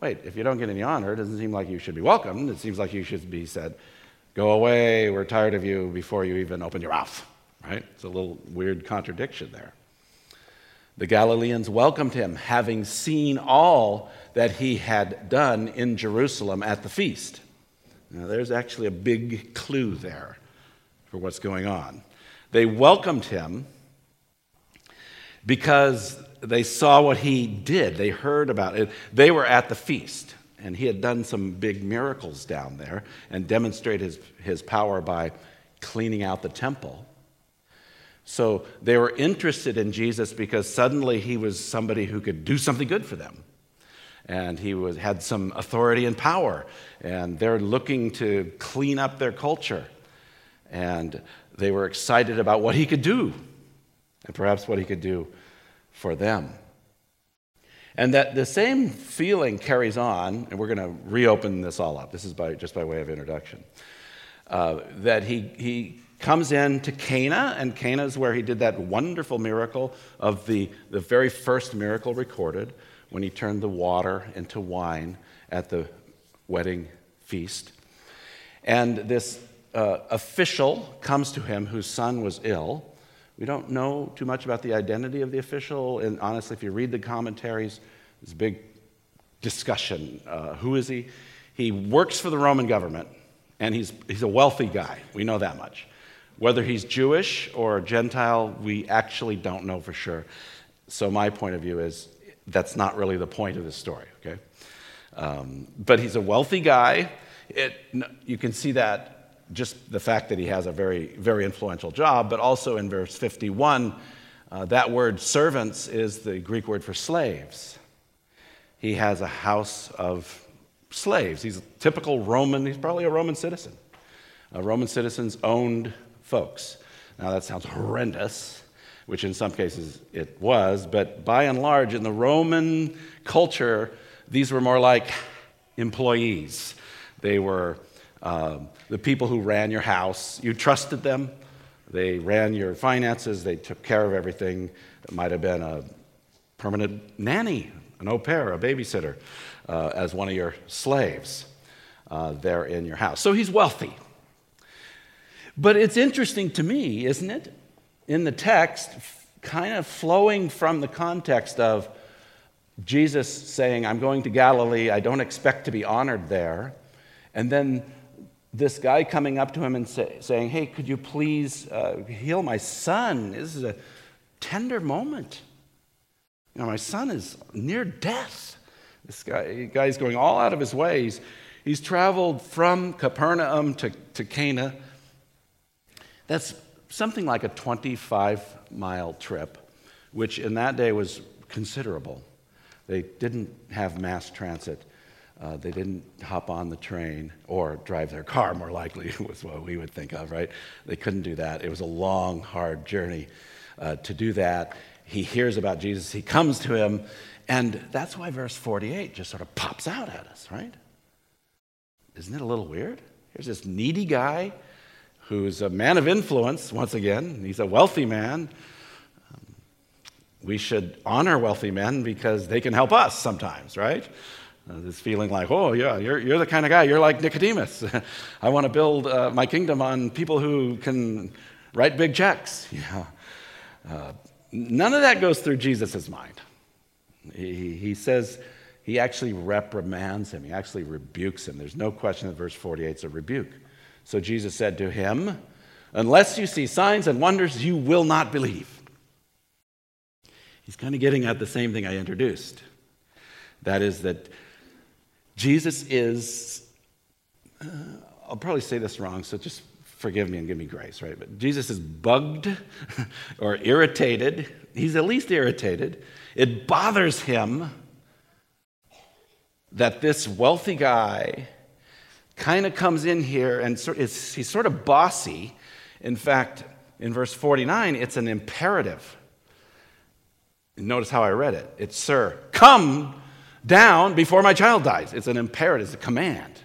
wait, if you don't get any honor, it doesn't seem like you should be welcomed. It seems like you should be said, go away, we're tired of you before you even open your mouth, right? It's a little weird contradiction there. The Galileans welcomed him, having seen all that he had done in Jerusalem at the feast. Now, there's actually a big clue there for what's going on. They welcomed him because they saw what he did. They heard about it. They were at the feast, and he had done some big miracles down there and demonstrated his, his power by cleaning out the temple. So they were interested in Jesus because suddenly he was somebody who could do something good for them. And he was, had some authority and power. And they're looking to clean up their culture. And they were excited about what he could do, and perhaps what he could do for them. And that the same feeling carries on, and we're going to reopen this all up. This is by, just by way of introduction. Uh, that he, he comes in to Cana, and Cana is where he did that wonderful miracle of the, the very first miracle recorded when he turned the water into wine at the wedding feast. And this uh, official comes to him whose son was ill we don't know too much about the identity of the official, and honestly, if you read the commentaries, there's a big discussion. Uh, who is he? He works for the Roman government, and he's, he's a wealthy guy. We know that much. Whether he's Jewish or Gentile, we actually don't know for sure. So, my point of view is that's not really the point of this story, okay? Um, but he's a wealthy guy. It, you can see that just the fact that he has a very, very influential job, but also in verse 51, uh, that word servants is the Greek word for slaves. He has a house of slaves. He's a typical Roman, he's probably a Roman citizen. Uh, Roman citizens owned folks. Now, that sounds horrendous, which in some cases it was, but by and large, in the Roman culture, these were more like employees. They were um, the people who ran your house, you trusted them. They ran your finances, they took care of everything. It might have been a permanent nanny, an au pair, a babysitter, uh, as one of your slaves uh, there in your house. So he's wealthy. But it's interesting to me, isn't it? In the text, kind of flowing from the context of Jesus saying, I'm going to Galilee, I don't expect to be honored there. And then this guy coming up to him and say, saying, Hey, could you please uh, heal my son? This is a tender moment. You know, my son is near death. This guy, guy's going all out of his ways. He's traveled from Capernaum to, to Cana. That's something like a 25 mile trip, which in that day was considerable. They didn't have mass transit. Uh, they didn't hop on the train or drive their car, more likely, was what we would think of, right? They couldn't do that. It was a long, hard journey uh, to do that. He hears about Jesus, he comes to him, and that's why verse 48 just sort of pops out at us, right? Isn't it a little weird? Here's this needy guy who's a man of influence, once again. He's a wealthy man. Um, we should honor wealthy men because they can help us sometimes, right? Uh, this feeling like, oh, yeah, you're, you're the kind of guy, you're like Nicodemus. I want to build uh, my kingdom on people who can write big checks. Yeah. Uh, none of that goes through Jesus' mind. He, he says, he actually reprimands him, he actually rebukes him. There's no question that verse 48 is a rebuke. So Jesus said to him, Unless you see signs and wonders, you will not believe. He's kind of getting at the same thing I introduced. That is, that Jesus is, uh, I'll probably say this wrong, so just forgive me and give me grace, right? But Jesus is bugged or irritated. He's at least irritated. It bothers him that this wealthy guy kind of comes in here and he's sort of bossy. In fact, in verse 49, it's an imperative. Notice how I read it. It's, Sir, come down before my child dies. It's an imperative, it's a command.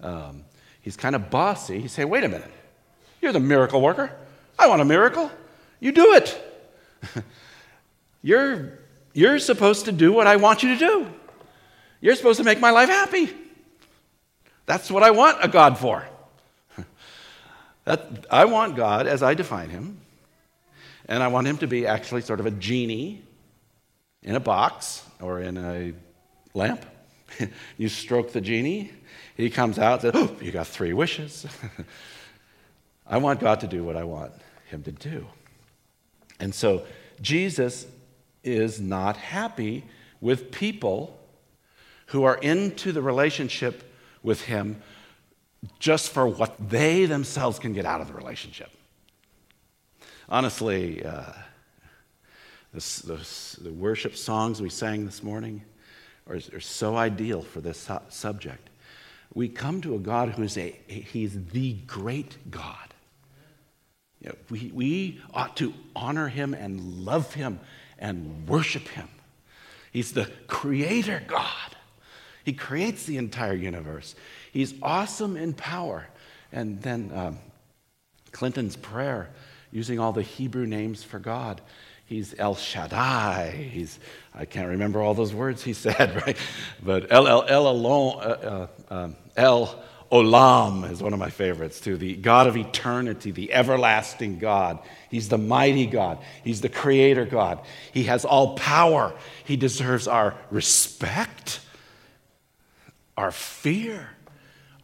Um, he's kind of bossy. He say, wait a minute, you're the miracle worker. I want a miracle. You do it. you're, you're supposed to do what I want you to do. You're supposed to make my life happy. That's what I want a God for. That, I want God as I define him, and I want him to be actually sort of a genie in a box or in a lamp. you stroke the genie, he comes out and says, Oh, you got three wishes. I want God to do what I want him to do. And so Jesus is not happy with people who are into the relationship with him just for what they themselves can get out of the relationship. Honestly, uh, this, this, the worship songs we sang this morning are, are so ideal for this su- subject. We come to a God who is a, he's the great God. You know, we, we ought to honor him and love him and worship him. He's the creator God. He creates the entire universe. He's awesome in power. And then um, Clinton's prayer, using all the Hebrew names for God. He's El Shaddai. He's, I can't remember all those words he said, right? But El, El, El, Elyon, uh, uh, um, El Olam is one of my favorites too. The God of eternity, the everlasting God. He's the mighty God. He's the creator God. He has all power. He deserves our respect, our fear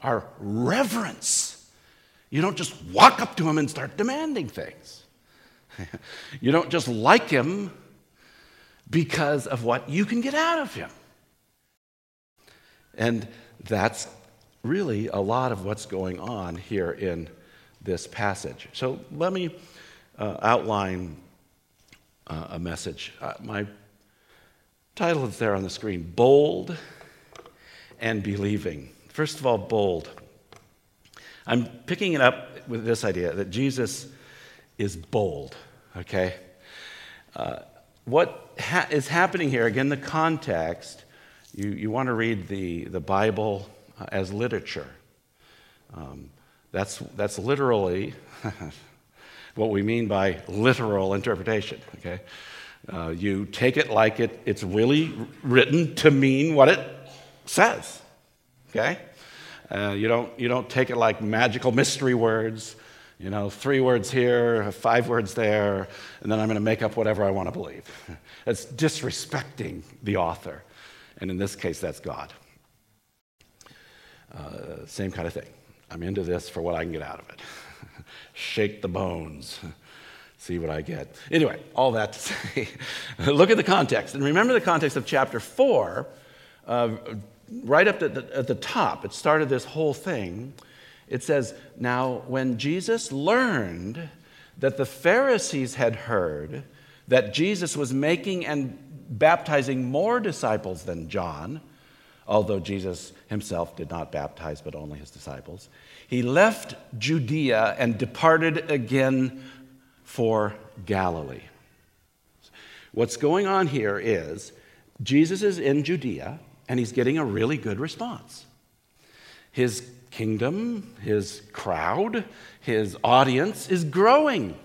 our reverence. You don't just walk up to him and start demanding things. you don't just like him because of what you can get out of him. And that's really a lot of what's going on here in this passage. So let me uh, outline uh, a message. Uh, my title is there on the screen Bold and Believing. First of all, bold. I'm picking it up with this idea that Jesus is bold, okay? Uh, what ha- is happening here, again, the context, you, you want to read the, the Bible uh, as literature. Um, that's, that's literally what we mean by literal interpretation, okay? Uh, you take it like it, it's really written to mean what it says. Okay? Uh, you, don't, you don't take it like magical mystery words, you know, three words here, five words there, and then I'm going to make up whatever I want to believe. It's disrespecting the author. And in this case, that's God. Uh, same kind of thing. I'm into this for what I can get out of it. Shake the bones, see what I get. Anyway, all that to say, look at the context. And remember the context of chapter 4. Uh, right up the, at the top, it started this whole thing. It says, Now, when Jesus learned that the Pharisees had heard that Jesus was making and baptizing more disciples than John, although Jesus himself did not baptize, but only his disciples, he left Judea and departed again for Galilee. What's going on here is Jesus is in Judea and he's getting a really good response. His kingdom, his crowd, his audience is growing.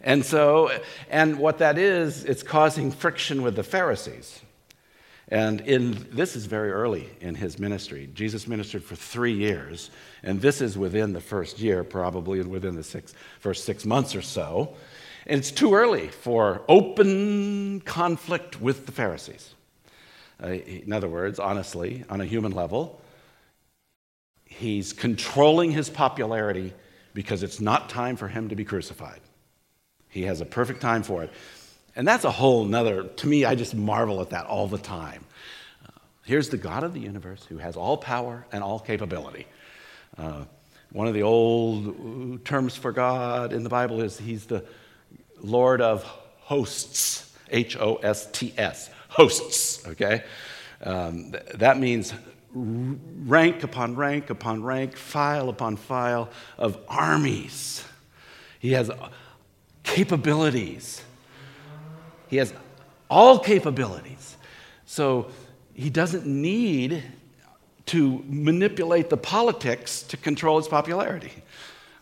And so, and what that is, it's causing friction with the Pharisees. And in this is very early in his ministry. Jesus ministered for three years, and this is within the first year, probably, within the six, first six months or so. And it's too early for open conflict with the Pharisees. Uh, in other words, honestly, on a human level, he's controlling his popularity because it's not time for him to be crucified. He has a perfect time for it. And that's a whole nother, to me, I just marvel at that all the time. Uh, here's the God of the universe who has all power and all capability. Uh, one of the old terms for God in the Bible is he's the Lord of hosts, H O S T S hosts, okay? Um, th- that means rank upon rank upon rank, file upon file of armies. He has capabilities. He has all capabilities. So he doesn't need to manipulate the politics to control his popularity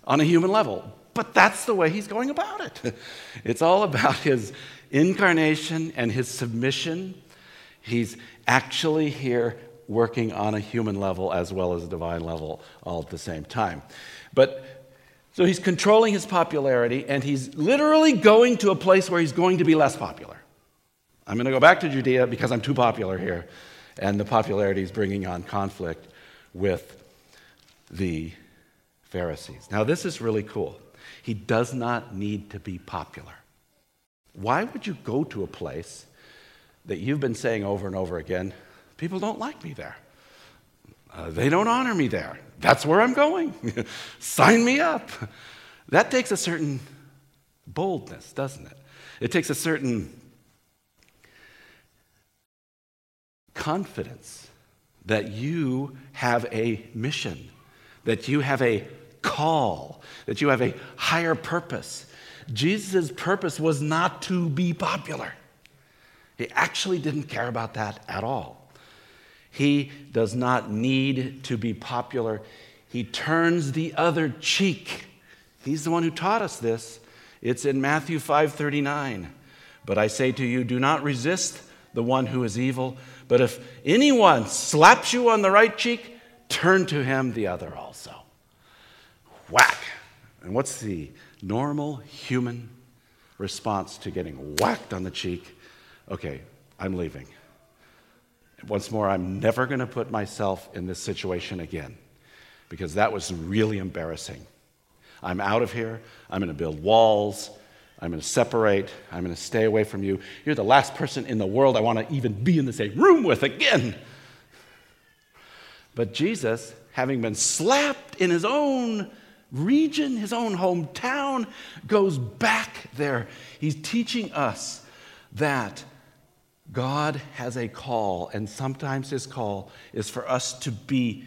on a human level. But that's the way he's going about it. It's all about his incarnation and his submission, He's actually here working on a human level as well as a divine level all at the same time. But so he's controlling his popularity and he's literally going to a place where he's going to be less popular. I'm going to go back to Judea because I'm too popular here. And the popularity is bringing on conflict with the Pharisees. Now, this is really cool. He does not need to be popular. Why would you go to a place that you've been saying over and over again, people don't like me there? Uh, they don't honor me there. That's where I'm going. Sign me up. That takes a certain boldness, doesn't it? It takes a certain confidence that you have a mission, that you have a call, that you have a higher purpose. Jesus' purpose was not to be popular. He actually didn't care about that at all. He does not need to be popular. He turns the other cheek. He's the one who taught us this. It's in Matthew 5:39. But I say to you, do not resist the one who is evil, but if anyone slaps you on the right cheek, turn to him the other also. Whack. And what's the normal human response to getting whacked on the cheek? Okay, I'm leaving. Once more, I'm never going to put myself in this situation again because that was really embarrassing. I'm out of here. I'm going to build walls. I'm going to separate. I'm going to stay away from you. You're the last person in the world I want to even be in the same room with again. But Jesus, having been slapped in his own region, his own hometown, goes back there. He's teaching us that God has a call, and sometimes his call is for us to be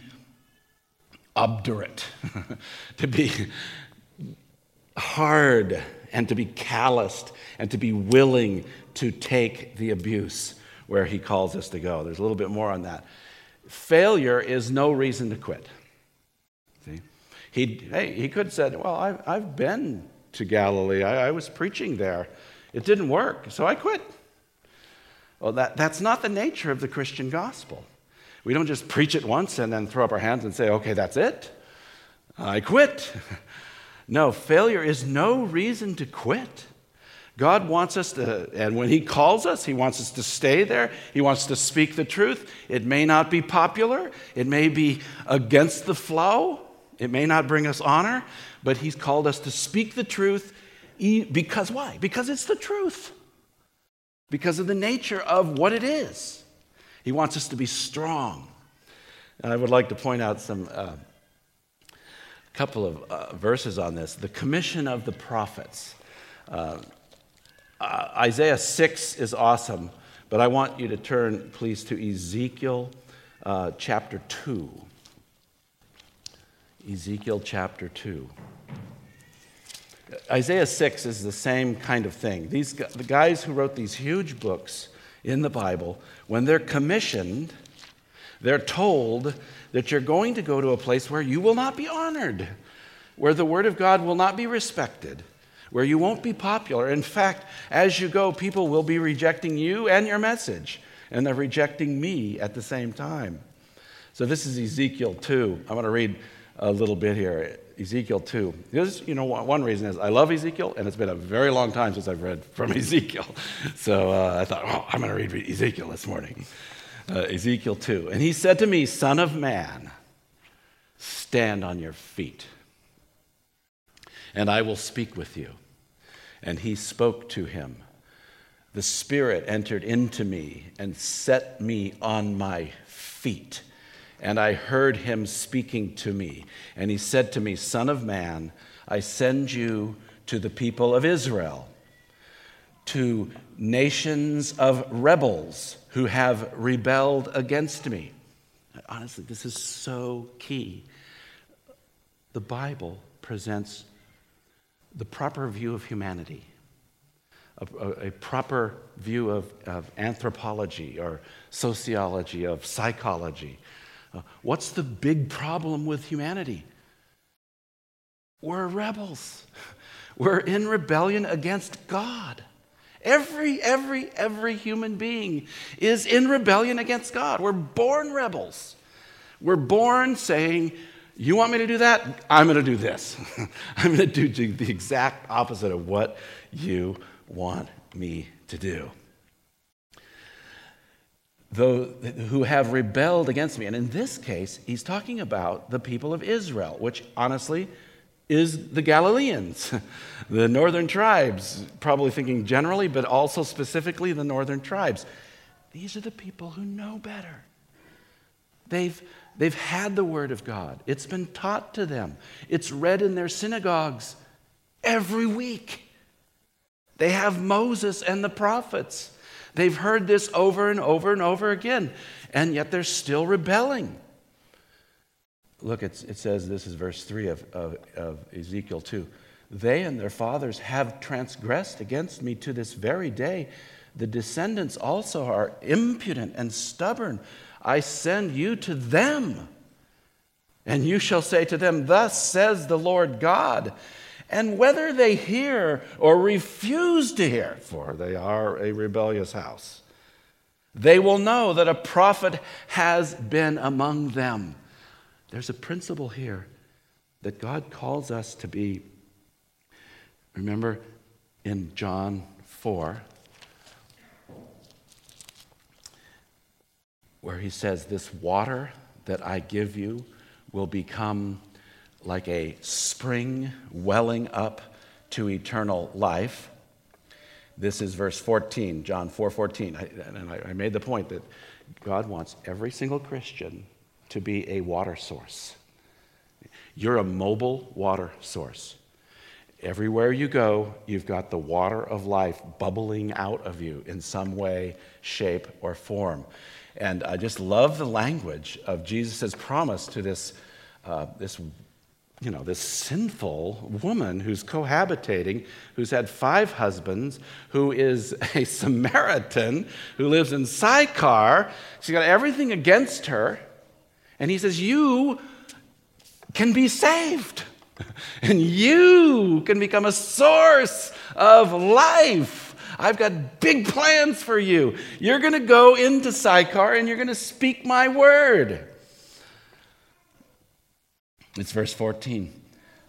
obdurate, to be hard and to be calloused and to be willing to take the abuse where he calls us to go. There's a little bit more on that. Failure is no reason to quit. See? He, hey, he could have said, Well, I've, I've been to Galilee, I, I was preaching there. It didn't work, so I quit. Well, that, that's not the nature of the Christian gospel. We don't just preach it once and then throw up our hands and say, okay, that's it. I quit. No, failure is no reason to quit. God wants us to, and when He calls us, He wants us to stay there. He wants to speak the truth. It may not be popular, it may be against the flow, it may not bring us honor, but He's called us to speak the truth because why? Because it's the truth, because of the nature of what it is. He wants us to be strong. And I would like to point out some. Uh, couple of uh, verses on this. The commission of the prophets. Uh, uh, Isaiah 6 is awesome, but I want you to turn, please, to Ezekiel uh, chapter 2. Ezekiel chapter 2. Isaiah 6 is the same kind of thing. These, the guys who wrote these huge books in the Bible, when they're commissioned, they're told that you're going to go to a place where you will not be honored, where the Word of God will not be respected, where you won't be popular. In fact, as you go, people will be rejecting you and your message, and they're rejecting me at the same time. So this is Ezekiel 2. I want to read a little bit here. Ezekiel 2. Because, you know, one reason is I love Ezekiel, and it's been a very long time since I've read from Ezekiel. So uh, I thought, oh, I'm going to read Ezekiel this morning uh, Ezekiel 2. And he said to me, Son of man, stand on your feet, and I will speak with you. And he spoke to him. The Spirit entered into me and set me on my feet. And I heard him speaking to me. And he said to me, Son of man, I send you to the people of Israel, to nations of rebels who have rebelled against me. Honestly, this is so key. The Bible presents the proper view of humanity, a, a, proper view of, of, anthropology or sociology, of psychology. Uh, what's the big problem with humanity? We're rebels. We're in rebellion against God. Every, every, every human being is in rebellion against God. We're born rebels. We're born saying, You want me to do that? I'm going to do this. I'm going to do the exact opposite of what you want me to do. Though, who have rebelled against me. And in this case, he's talking about the people of Israel, which honestly is the Galileans, the northern tribes, probably thinking generally, but also specifically the northern tribes. These are the people who know better. They've, they've had the Word of God, it's been taught to them, it's read in their synagogues every week. They have Moses and the prophets. They've heard this over and over and over again, and yet they're still rebelling. Look, it says this is verse 3 of, of, of Ezekiel 2. They and their fathers have transgressed against me to this very day. The descendants also are impudent and stubborn. I send you to them. And you shall say to them, Thus says the Lord God. And whether they hear or refuse to hear, for they are a rebellious house, they will know that a prophet has been among them. There's a principle here that God calls us to be. Remember in John 4, where he says, This water that I give you will become like a spring welling up to eternal life. This is verse 14, John 4 14. And I, I made the point that God wants every single Christian to be a water source. You're a mobile water source. Everywhere you go, you've got the water of life bubbling out of you in some way, shape, or form. And I just love the language of Jesus' promise to this, uh, this, you know, this sinful woman who's cohabitating, who's had five husbands, who is a Samaritan, who lives in Sychar. She's got everything against her. And he says, You can be saved. And you can become a source of life. I've got big plans for you. You're going to go into Sychar and you're going to speak my word. It's verse 14.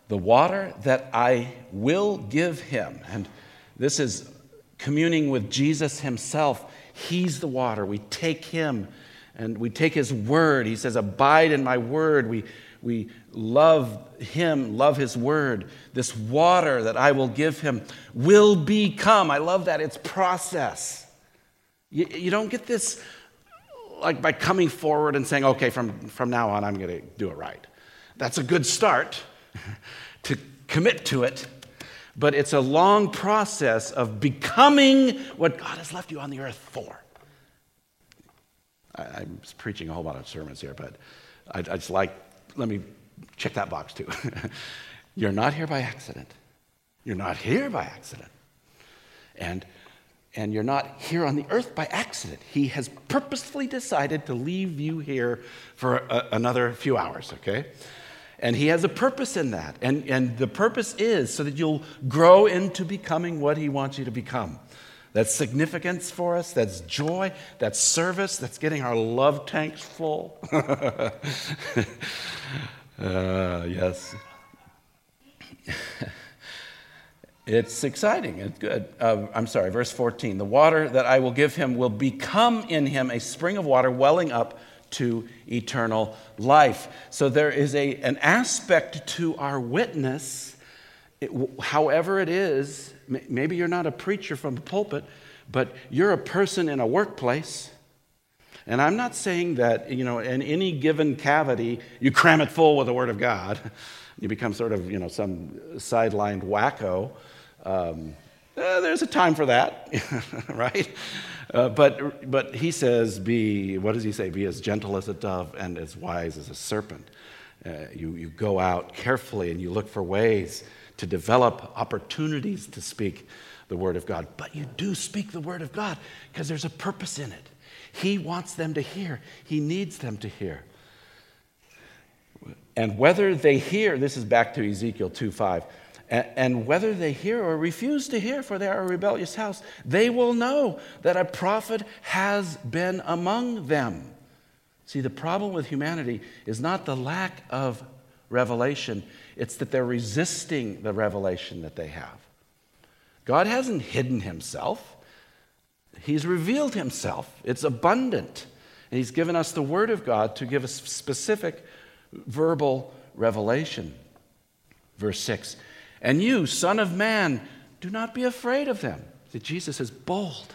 The water that I will give him. And this is communing with Jesus himself. He's the water. We take him and we take his word. He says, Abide in my word. We, we love him, love his word. This water that I will give him will become. I love that. It's process. You, you don't get this like by coming forward and saying, okay, from, from now on, I'm going to do it right. That's a good start to commit to it, but it's a long process of becoming what God has left you on the earth for. I, am preaching a whole lot of sermons here, but I, I just like, let me check that box too. You're not here by accident. You're not here by accident. And, and you're not here on the earth by accident. He has purposefully decided to leave you here for a, another few hours, okay? And he has a purpose in that. And, and the purpose is so that you'll grow into becoming what he wants you to become. That's significance for us. That's joy. That's service. That's getting our love tanks full. uh, yes. it's exciting. It's good. Uh, I'm sorry, verse 14. The water that I will give him will become in him a spring of water welling up to eternal life. So there is a, an aspect to our witness, it, however it is, Maybe you're not a preacher from the pulpit, but you're a person in a workplace. And I'm not saying that, you know, in any given cavity, you cram it full with the Word of God. You become sort of, you know, some sidelined wacko. Um, uh, there's a time for that, right? Uh, but, but he says, be, what does he say? Be as gentle as a dove and as wise as a serpent. Uh, you, you go out carefully and you look for ways to develop opportunities to speak the Word of God. But you do speak the Word of God because there's a purpose in it. He wants them to hear, He needs them to hear. And whether they hear, this is back to Ezekiel 2 5, And whether they hear or refuse to hear, for they are a rebellious house, they will know that a prophet has been among them. See, the problem with humanity is not the lack of revelation, it's that they're resisting the revelation that they have. God hasn't hidden himself, He's revealed Himself. It's abundant. And He's given us the Word of God to give us specific verbal revelation. Verse 6 And you, Son of Man, do not be afraid of them. See, Jesus is bold.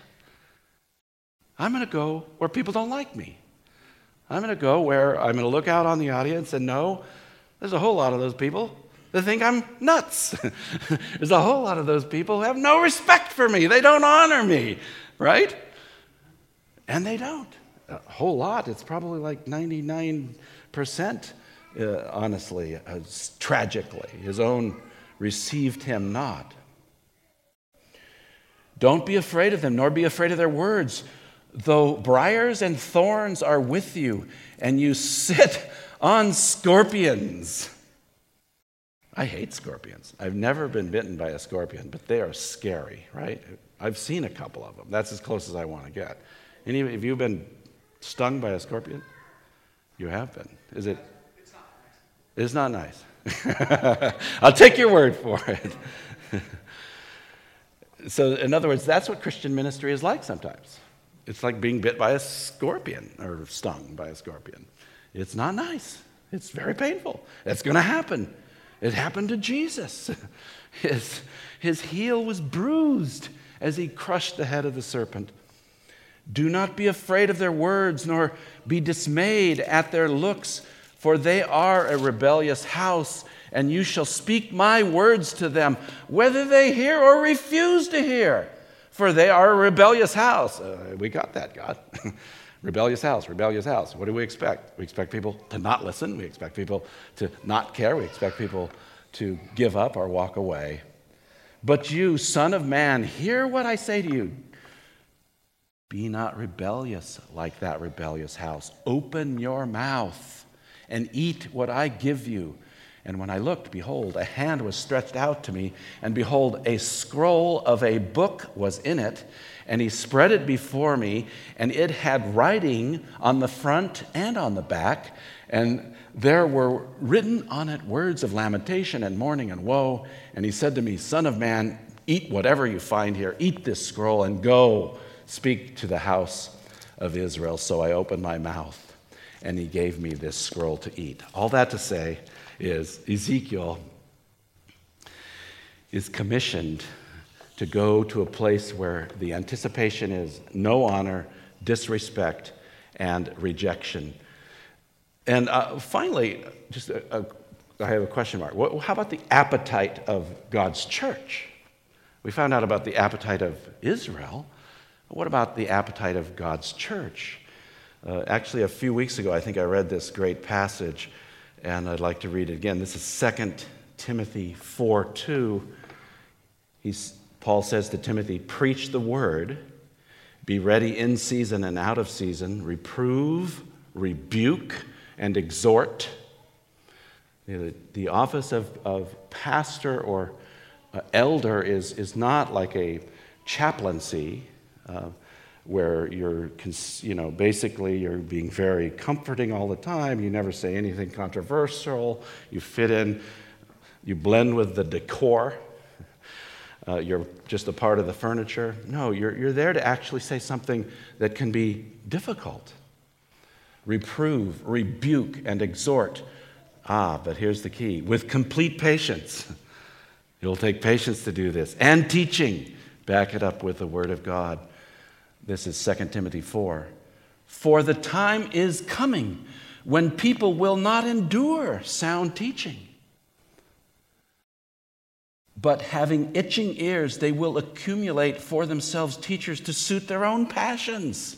I'm going to go where people don't like me. I'm going to go where I'm going to look out on the audience and know there's a whole lot of those people that think I'm nuts. there's a whole lot of those people who have no respect for me. They don't honor me, right? And they don't. A whole lot. It's probably like 99%, uh, honestly, uh, tragically. His own received him not. Don't be afraid of them, nor be afraid of their words. Though briars and thorns are with you, and you sit on scorpions. I hate scorpions. I've never been bitten by a scorpion, but they are scary, right? I've seen a couple of them. That's as close as I want to get. Any of you been stung by a scorpion? You have been. Is it? It's not nice. It's not nice. I'll take your word for it. so, in other words, that's what Christian ministry is like sometimes. It's like being bit by a scorpion or stung by a scorpion. It's not nice. It's very painful. It's going to happen. It happened to Jesus. His, his heel was bruised as he crushed the head of the serpent. Do not be afraid of their words, nor be dismayed at their looks, for they are a rebellious house, and you shall speak my words to them, whether they hear or refuse to hear, for they are a rebellious house. Uh, we got that, God. rebellious house, rebellious house. What do we expect? We expect people to not listen. We expect people to not care. We expect people to give up or walk away. But you, Son of Man, hear what I say to you. Be not rebellious like that rebellious house. Open your mouth and eat what I give you. And when I looked, behold, a hand was stretched out to me, and behold, a scroll of a book was in it. And he spread it before me, and it had writing on the front and on the back. And there were written on it words of lamentation and mourning and woe. And he said to me, Son of man, eat whatever you find here, eat this scroll, and go speak to the house of Israel. So I opened my mouth, and he gave me this scroll to eat. All that to say is Ezekiel is commissioned to go to a place where the anticipation is no honor, disrespect, and rejection. And uh, finally, just a, a, I have a question mark. What, how about the appetite of God's church? We found out about the appetite of Israel. What about the appetite of God's church? Uh, actually, a few weeks ago, I think I read this great passage, and I'd like to read it again. This is 2 Timothy 4 2. He's, Paul says to Timothy, Preach the word, be ready in season and out of season, reprove, rebuke, and exhort. The, the office of, of pastor or uh, elder is, is not like a chaplaincy uh, where you're, you know, basically you're being very comforting all the time. You never say anything controversial. You fit in, you blend with the decor. Uh, you're just a part of the furniture. No, you're, you're there to actually say something that can be difficult reprove, rebuke, and exhort. Ah, but here's the key with complete patience. It'll take patience to do this. And teaching. Back it up with the Word of God. This is 2 Timothy 4. For the time is coming when people will not endure sound teaching. But having itching ears, they will accumulate for themselves teachers to suit their own passions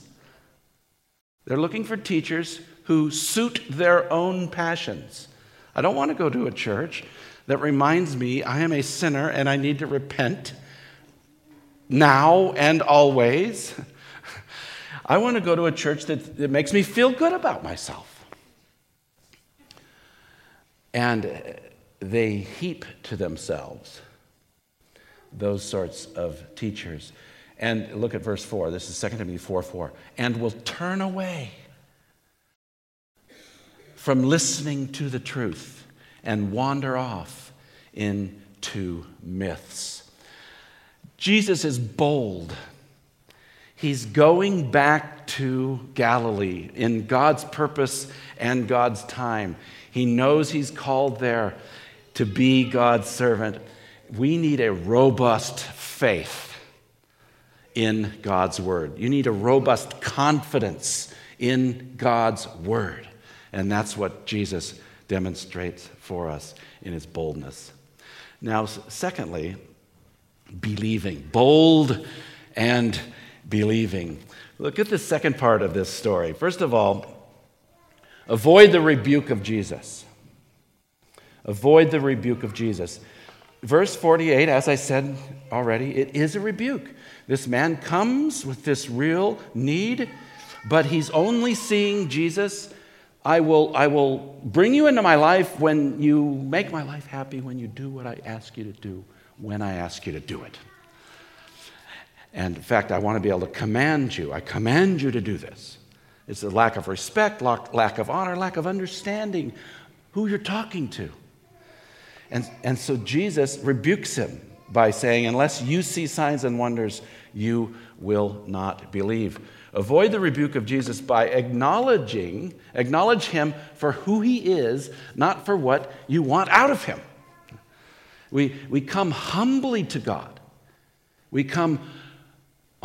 they're looking for teachers who suit their own passions. I don't want to go to a church that reminds me I am a sinner and I need to repent now and always. I want to go to a church that, that makes me feel good about myself. And they heap to themselves those sorts of teachers. And look at verse 4. This is 2 Timothy 4 4. And will turn away from listening to the truth and wander off into myths. Jesus is bold. He's going back to Galilee in God's purpose and God's time. He knows he's called there to be God's servant. We need a robust faith in God's word. You need a robust confidence in God's word. And that's what Jesus demonstrates for us in his boldness. Now, secondly, believing. Bold and believing. Look at the second part of this story. First of all, avoid the rebuke of Jesus. Avoid the rebuke of Jesus. Verse 48, as I said already, it is a rebuke. This man comes with this real need, but he's only seeing Jesus I will, I will bring you into my life when you make my life happy, when you do what I ask you to do, when I ask you to do it. And in fact, I want to be able to command you. I command you to do this. It's a lack of respect, lack of honor, lack of understanding who you're talking to. And, and so Jesus rebukes him by saying, Unless you see signs and wonders, you will not believe. Avoid the rebuke of Jesus by acknowledging, acknowledge him for who he is, not for what you want out of him. We, we come humbly to God. We come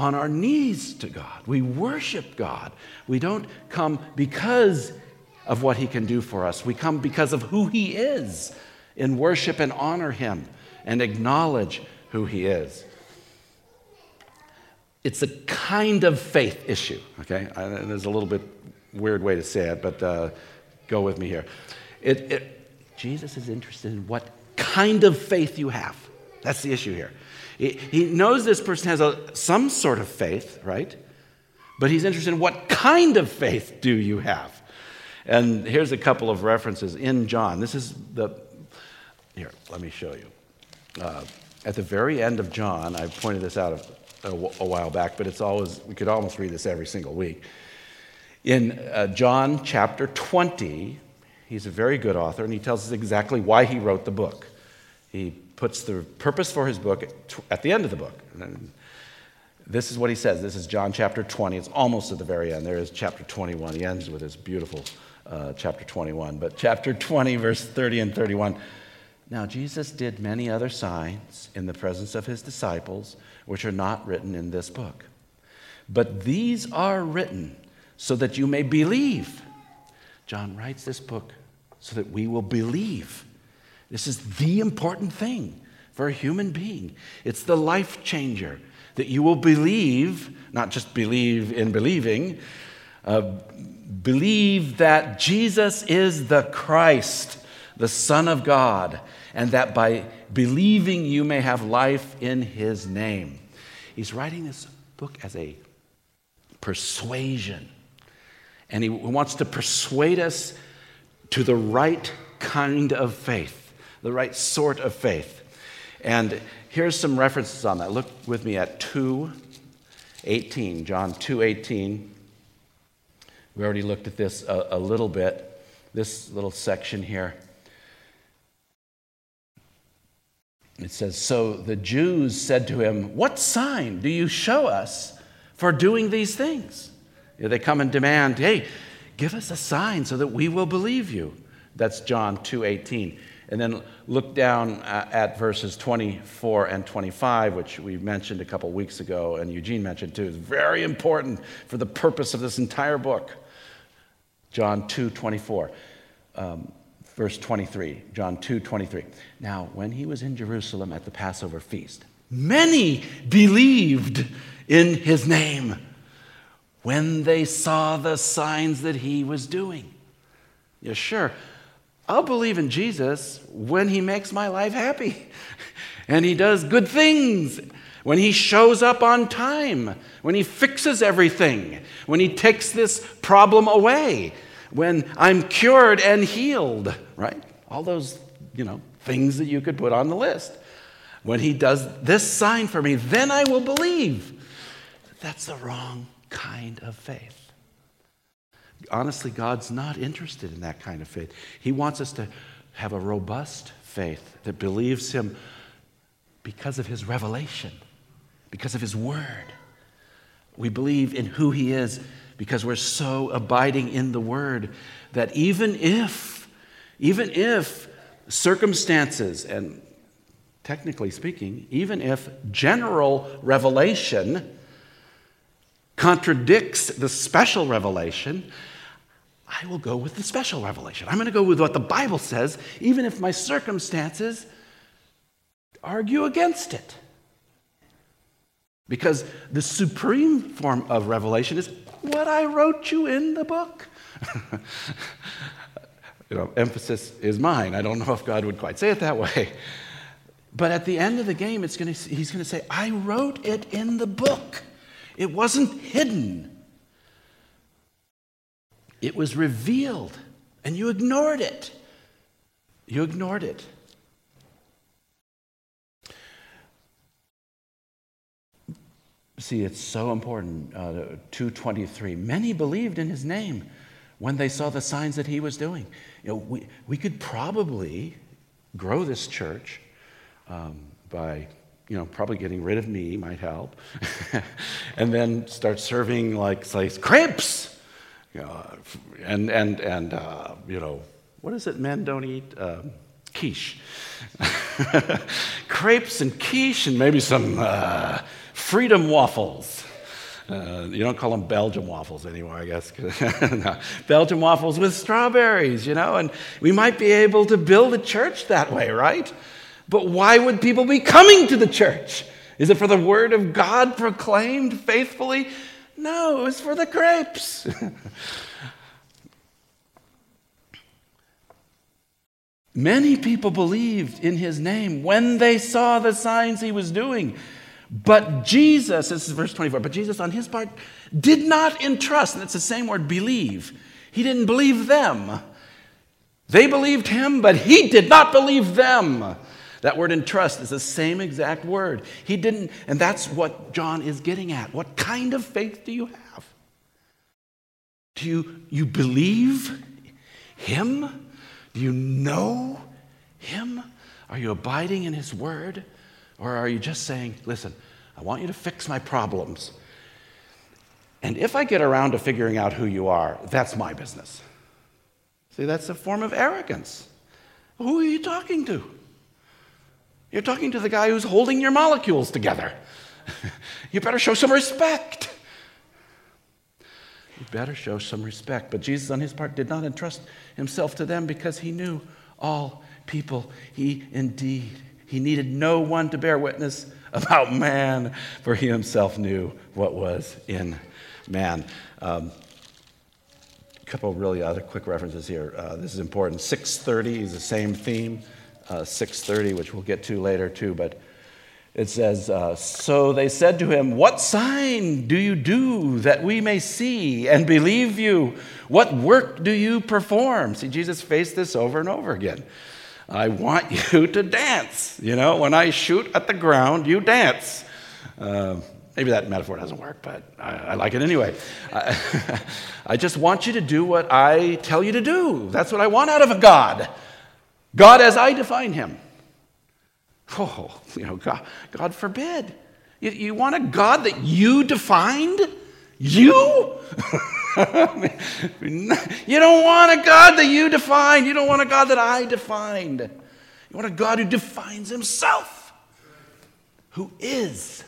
on our knees to God. We worship God. We don't come because of what he can do for us. We come because of who he is in worship and honor him and acknowledge who he is. It's a kind of faith issue, okay? there's a little bit weird way to say it, but uh, go with me here. It, it, Jesus is interested in what kind of faith you have. That's the issue here. He, knows this person has a, some sort of faith, right? But he's interested in what kind of faith do you have? And here's a couple of references in John. This is the, here, let me show you. Uh, at the very end of John, I pointed this out a, a, while back, but it's always, we could almost read this every single week. In uh, John chapter 20, he's a very good author, and he tells us exactly why he wrote the book. He puts the purpose for his book at the end of the book. And this is what he says. This is John chapter 20. It's almost at the very end. There is chapter 21. He ends with this beautiful uh, chapter 21. But chapter 20, verse 30 and 31. Now, Jesus did many other signs in the presence of his disciples, which are not written in this book. But these are written so that you may believe. John writes this book so that we will believe. This is the important thing for a human being. It's the life changer that you will believe, not just believe in believing, uh, believe that Jesus is the Christ, the Son of God, and that by believing you may have life in his name. He's writing this book as a persuasion, and he wants to persuade us to the right kind of faith, the right sort of faith. And here's some references on that. Look with me at 2:18, John 2:18. We already looked at this a, a little bit. This little section here. It says, So the Jews said to him, What sign do you show us for doing these things? You know, they come and demand, Hey, give us a sign so that we will believe you. That's John 2:18. And then look down at verses 24 and 25, which we mentioned a couple weeks ago, and Eugene mentioned too. It's very important for the purpose of this entire book. John 2 24. Um, verse 23, John 2 23. Now, when he was in Jerusalem at the Passover feast, many believed in his name when they saw the signs that he was doing. Yeah, sure. I'll believe in Jesus when he makes my life happy and he does good things, when he shows up on time, when he fixes everything, when he takes this problem away when I'm cured and healed, right? All those, you know, things that you could put on the list. when he does this sign for me, then I will believe. That's the wrong kind of faith. Honestly, God's not interested in that kind of faith. He wants us to have a robust faith that believes Him because of His revelation, because of His Word. We believe in who He is because we're so abiding in the Word that even if, even if circumstances and technically speaking, even if general revelation contradicts the special revelation, I will go with the special revelation. I'm going to go with what the Bible says, even if my circumstances argue against it. Because the supreme form of revelation is what I wrote you in the book. you know, emphasis is mine. I don't know if God would quite say it that way. But at the end of the game, it's gonna, he's going to say, I wrote it in the book. It wasn't hidden, it was revealed, and you ignored it. You ignored it. See, it's so important. Uh, 223. Many believed in his name when they saw the signs that he was doing. You know, we, we could probably grow this church um, by, you know, probably getting rid of me might help, and then start serving like, say, crepes, know, and and and uh, you know, what is it? Men don't eat um, quiche, crepes and quiche, and maybe some uh, freedom waffles. Uh, you don't call them Belgian waffles anymore, I guess. no. Belgian waffles with strawberries, you know, and we might be able to build a church that way, right? But why would people be coming to the church? Is it for the word of God proclaimed faithfully? No, it was for the crepes. Many people believed in his name when they saw the signs he was doing. But Jesus, this is verse 24, but Jesus on his part did not entrust, and it's the same word, believe. He didn't believe them. They believed him, but he did not believe them. That word entrust is the same exact word. He didn't, and that's what John is getting at. What kind of faith do you have? Do you, you believe him? Do you know him? Are you abiding in his word? Or are you just saying, listen, I want you to fix my problems. And if I get around to figuring out who you are, that's my business. See, that's a form of arrogance. Who are you talking to? You're talking to the guy who's holding your molecules together. you better show some respect. You better show some respect. But Jesus, on his part, did not entrust himself to them because he knew all people. He indeed, he needed no one to bear witness about man, for he himself knew what was in man. Um, a couple really other quick references here. Uh, this is important. 630 is the same theme 6.30, which we'll get to later too, but it says, uh, So they said to him, What sign do you do that we may see and believe you? What work do you perform? See, Jesus faced this over and over again. I want you to dance. You know, when I shoot at the ground, you dance. Uh, maybe that metaphor doesn't work, but I, I like it anyway. I, I just want you to do what I tell you to do. That's what I want out of a God. God as I define him. Oh, you know, God, God forbid. You, you want a God that you defined? You? you don't want a God that you defined. You don't want a God that I defined. You want a God who defines himself, who is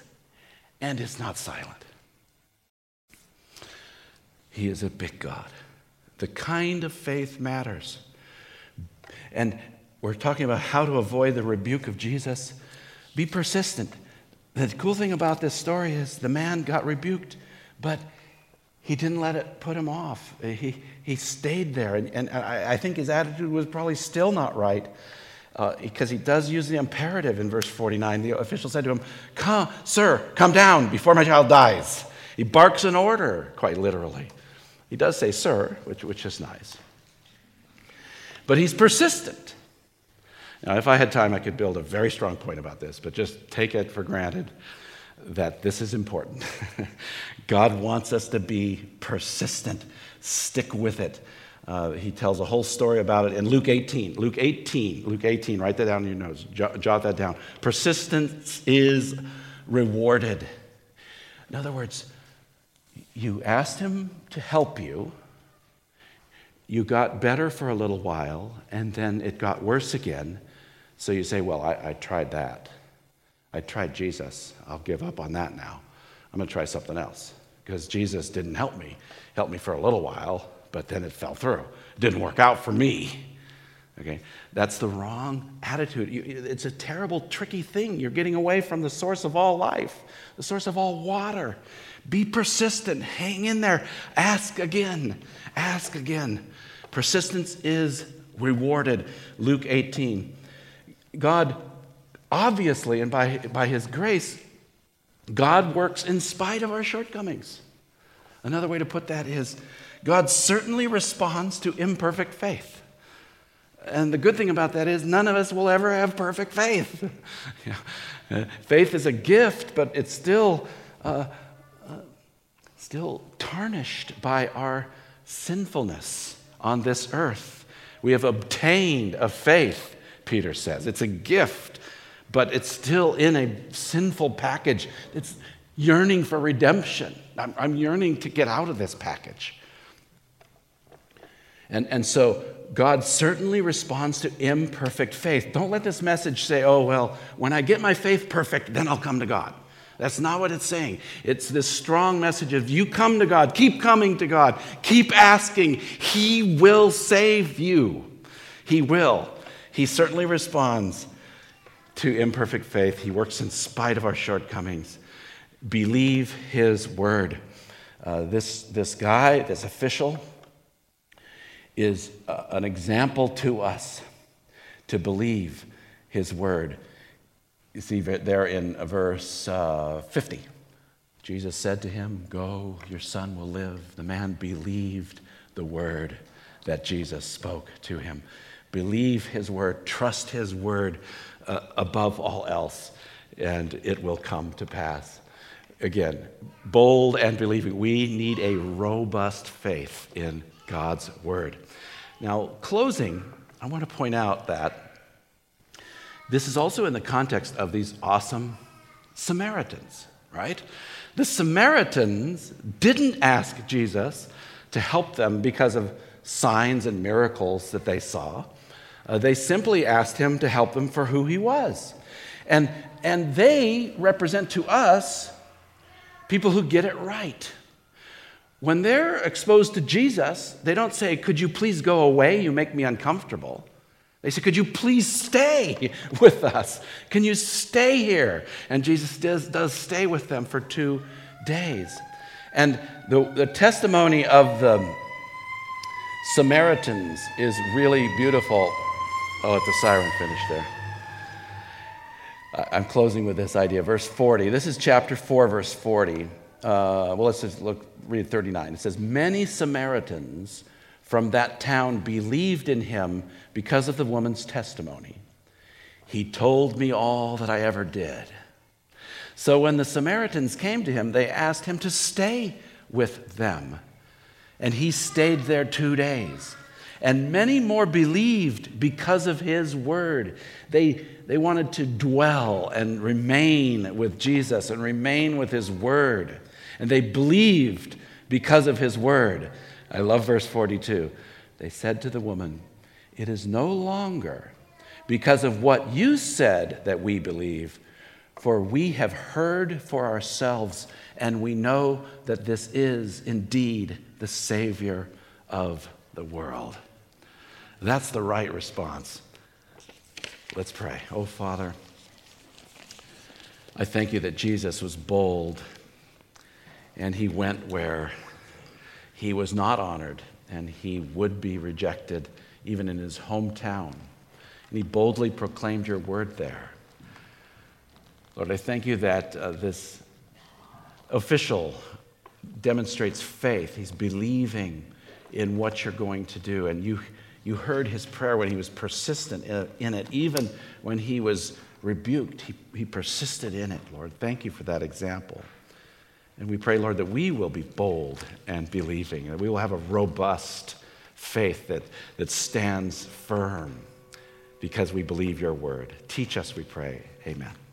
and is not silent. He is a big God. The kind of faith matters. And we're talking about how to avoid the rebuke of Jesus. Be persistent. The cool thing about this story is the man got rebuked, but he didn't let it put him off. He, he stayed there. And, and I, I think his attitude was probably still not right uh, because he does use the imperative in verse 49. The official said to him, Come, sir, come down before my child dies. He barks an order, quite literally. He does say, sir, which, which is nice. But he's persistent. Now, if I had time, I could build a very strong point about this, but just take it for granted that this is important. God wants us to be persistent, stick with it. Uh, he tells a whole story about it in Luke 18. Luke 18, Luke 18, write that down in your notes, jot, jot that down. Persistence is rewarded. In other words, you asked him to help you, you got better for a little while, and then it got worse again. So you say, Well, I, I tried that. I tried Jesus. I'll give up on that now. I'm going to try something else because Jesus didn't help me. Helped me for a little while, but then it fell through. It didn't work out for me. Okay? That's the wrong attitude. It's a terrible, tricky thing. You're getting away from the source of all life, the source of all water. Be persistent. Hang in there. Ask again. Ask again. Persistence is rewarded. Luke 18. God, obviously, and by, by His grace, God works in spite of our shortcomings. Another way to put that is God certainly responds to imperfect faith. And the good thing about that is none of us will ever have perfect faith. uh, faith is a gift, but it's still, uh, uh, still tarnished by our sinfulness on this earth. We have obtained a faith, Peter says. It's a gift, but it's still in a sinful package. It's yearning for redemption. I'm, I'm yearning to get out of this package. And, and so God certainly responds to imperfect faith. Don't let this message say, oh, well, when I get my faith perfect, then I'll come to God. That's not what it's saying. It's this strong message of you come to God, keep coming to God, keep asking. He will save you. He will. He certainly responds to imperfect faith. He works in spite of our shortcomings. Believe His word. Uh, this, this guy, this official, is uh, an example to us to believe his word. You see there in verse uh, 50, Jesus said to him, Go, your son will live. The man believed the word that Jesus spoke to him. Believe his word, trust his word uh, above all else, and it will come to pass. Again, bold and believing. We need a robust faith in God's word. Now, closing, I want to point out that this is also in the context of these awesome Samaritans, right? The Samaritans didn't ask Jesus to help them because of signs and miracles that they saw. Uh, they simply asked him to help them for who he was. And, and they represent to us people who get it right. When they're exposed to Jesus, they don't say, Could you please go away? You make me uncomfortable. They say, Could you please stay with us? Can you stay here? And Jesus does, does stay with them for two days. And the, the testimony of the Samaritans is really beautiful. Oh, let the siren finish there. I'm closing with this idea. Verse 40. This is chapter 4, verse 40 uh, well, let's just look, read 39. It says, Many Samaritans from that town believed in him because of the woman's testimony. He told me all that I ever did. So when the Samaritans came to him, they asked him to stay with them. And he stayed there two days. And many more believed because of his word. They, they wanted to dwell and remain with Jesus and remain with his word and they believed because of his word. I love verse 42. They said to the woman, It is no longer because of what you said that we believe, for we have heard for ourselves, and we know that this is indeed the Savior of the world. That's the right response. Let's pray. Oh, Father, I thank you that Jesus was bold and he went where he was not honored and he would be rejected even in his hometown. And he boldly proclaimed your word there. Lord, I thank you that uh, this official demonstrates faith. He's believing in what you're going to do, and you, You heard his prayer when he was persistent in it. Even when he was rebuked, he, he persisted in it, Lord. Thank you for that example. And we pray, Lord, that we will be bold and believing, that we will have a robust faith that, that stands firm because we believe your word. Teach us, we pray. Amen.